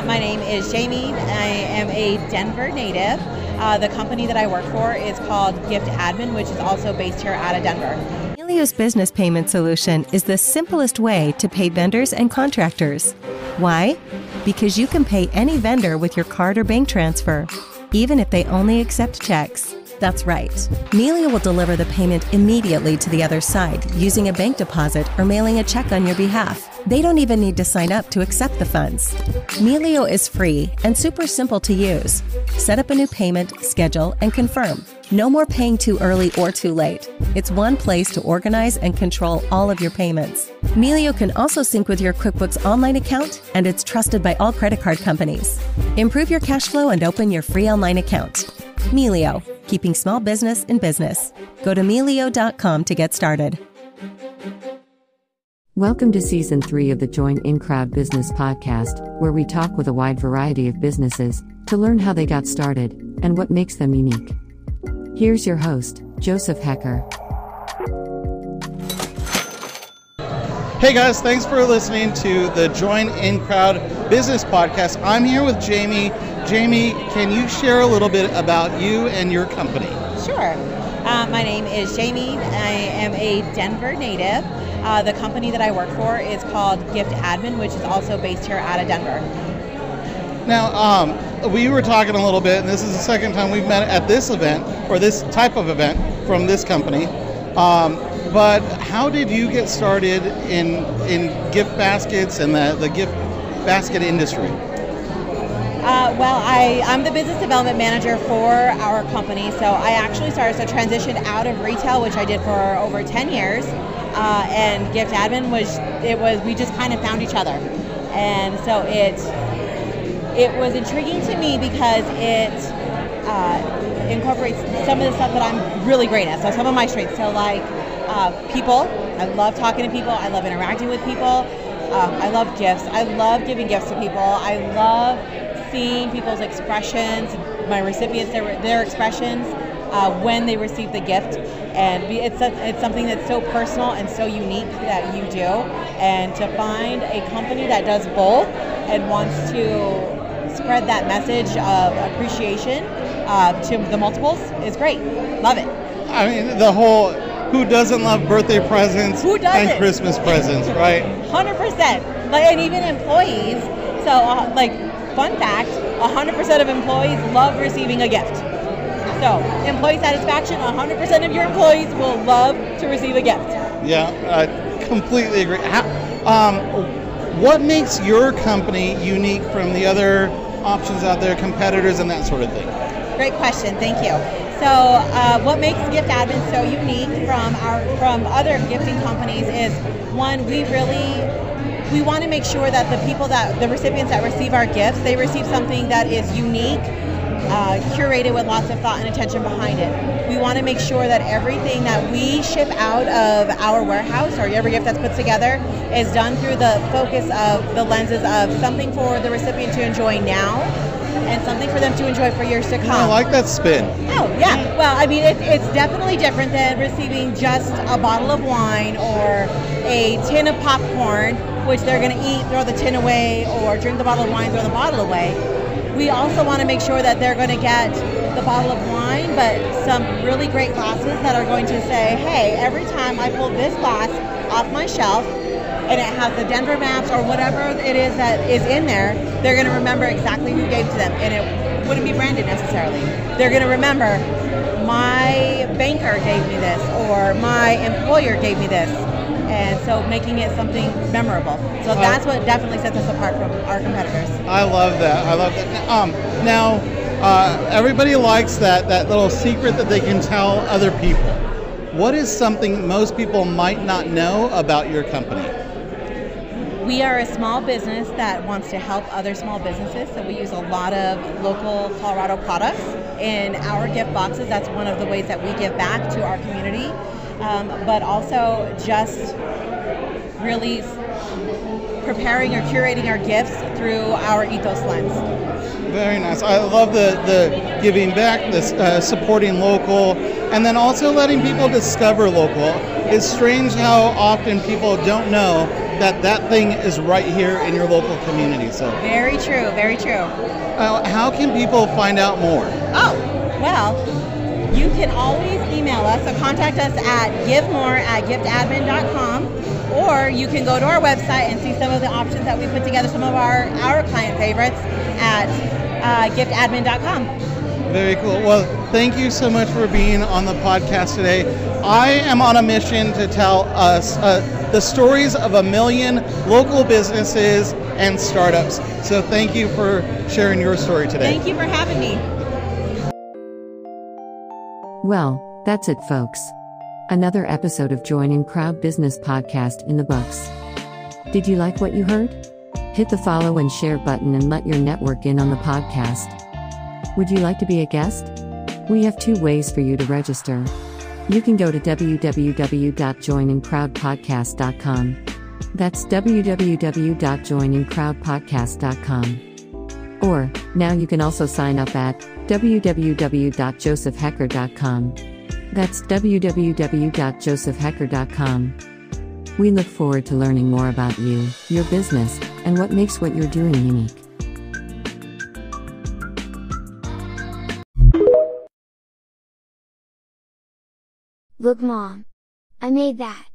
Uh, my name is Jamie. I am a Denver native. Uh, the company that I work for is called Gift Admin, which is also based here out of Denver. Melio's business payment solution is the simplest way to pay vendors and contractors. Why? Because you can pay any vendor with your card or bank transfer, even if they only accept checks. That's right. Melio will deliver the payment immediately to the other side using a bank deposit or mailing a check on your behalf. They don't even need to sign up to accept the funds. Melio is free and super simple to use. Set up a new payment, schedule, and confirm. No more paying too early or too late. It's one place to organize and control all of your payments. Melio can also sync with your QuickBooks online account, and it's trusted by all credit card companies. Improve your cash flow and open your free online account. Melio, keeping small business in business. Go to melio.com to get started. Welcome to Season 3 of the Join inCrowd Business Podcast, where we talk with a wide variety of businesses to learn how they got started and what makes them unique. Here's your host, Joseph Haecker. Hey guys, thanks for listening to the Join inCrowd Business Podcast. I'm here with Jamie. Jamie, can you share a little bit about you and your company? Sure. Uh, my name is Jamie. I am a Denver native. Uh, the company that I work for is called Gift Admin, which is also based here out of Denver. Now, um, we were talking a little bit, and this is the second time we've met at this event, or this type of event from this company. Um, but how did you get started in in gift baskets and the, the gift basket industry? Uh, well, I, I'm the business development manager for our company. So I actually started, so transitioned out of retail, which I did for over 10 years. Uh, and gift admin was, it was, we just kind of found each other. And so it, it was intriguing to me because it uh, incorporates some of the stuff that I'm really great at. So some of my strengths. So like uh, people, I love talking to people. I love interacting with people. Um, I love gifts. I love giving gifts to people. I love seeing people's expressions, my recipients, their, their expressions uh, when they receive the gift. And it's, a, it's something that's so personal and so unique that you do. And to find a company that does both and wants to spread that message of appreciation uh, to the multiples is great. Love it. I mean, the whole who doesn't love birthday presents and Christmas presents, right? 100%. Like, and even employees. So, uh, like, fun fact 100% of employees love receiving a gift. So, employee satisfaction 100% of your employees will love to receive a gift. Yeah, I completely agree. How, um, what makes your company unique from the other options out there, competitors, and that sort of thing? Great question. Thank you. So, uh, what makes Gift Admin so unique from our from other gifting companies is one, we really we want to make sure that the people that the recipients that receive our gifts, they receive something that is unique, uh, curated with lots of thought and attention behind it. We want to make sure that everything that we ship out of our warehouse or every gift that's put together is done through the focus of the lenses of something for the recipient to enjoy now and something for them to enjoy for years to come. I like that spin. Oh, yeah. Well, I mean, it, it's definitely different than receiving just a bottle of wine or a tin of popcorn, which they're going to eat, throw the tin away, or drink the bottle of wine, throw the bottle away. We also want to make sure that they're going to get the bottle of wine, but some really great glasses that are going to say, hey, every time I pull this glass off my shelf, and it has the Denver maps or whatever it is that is in there, they're going to remember exactly who gave to them. And it wouldn't be branded necessarily. They're going to remember my banker gave me this or my employer gave me this. And so making it something memorable. So that's what definitely sets us apart from our competitors. I love that. I love that. Um, now, uh, everybody likes that, that little secret that they can tell other people. What is something most people might not know about your company? We are a small business that wants to help other small businesses, so we use a lot of local Colorado products in our gift boxes. That's one of the ways that we give back to our community, um, but also just really preparing or curating our gifts through our ethos lens. Very nice. I love the, the giving back, the uh, supporting local, and then also letting people discover local. It's strange how often people don't know that that thing is right here in your local community. So, Very true, very true. uh, how can people find out more? Oh, well, you can always email us, so contact us at givemore at giftadmin.com, or you can go to our website and see some of the options that we put together, some of our, our client favorites at uh, giftadmin.com. Very cool. Well, thank you so much for being on the podcast today. I am on a mission to tell us uh, the stories of a million local businesses and startups. So thank you for sharing your story today. Thank you for having me. Well, that's it, folks. Another episode of Join inCrowd Business Podcast in the books. Did you like what you heard? Hit the follow and share button and let your network in on the podcast. Would you like to be a guest? We have two ways for you to register. You can go to www.joinincrowdpodcast.com. That's www.joinincrowdpodcast.com. Or, now you can also sign up at www.josephhaecker.com. That's www.josephhaecker.com. We look forward to learning more about you, your business, and what makes what you're doing unique. Look mom. I made that.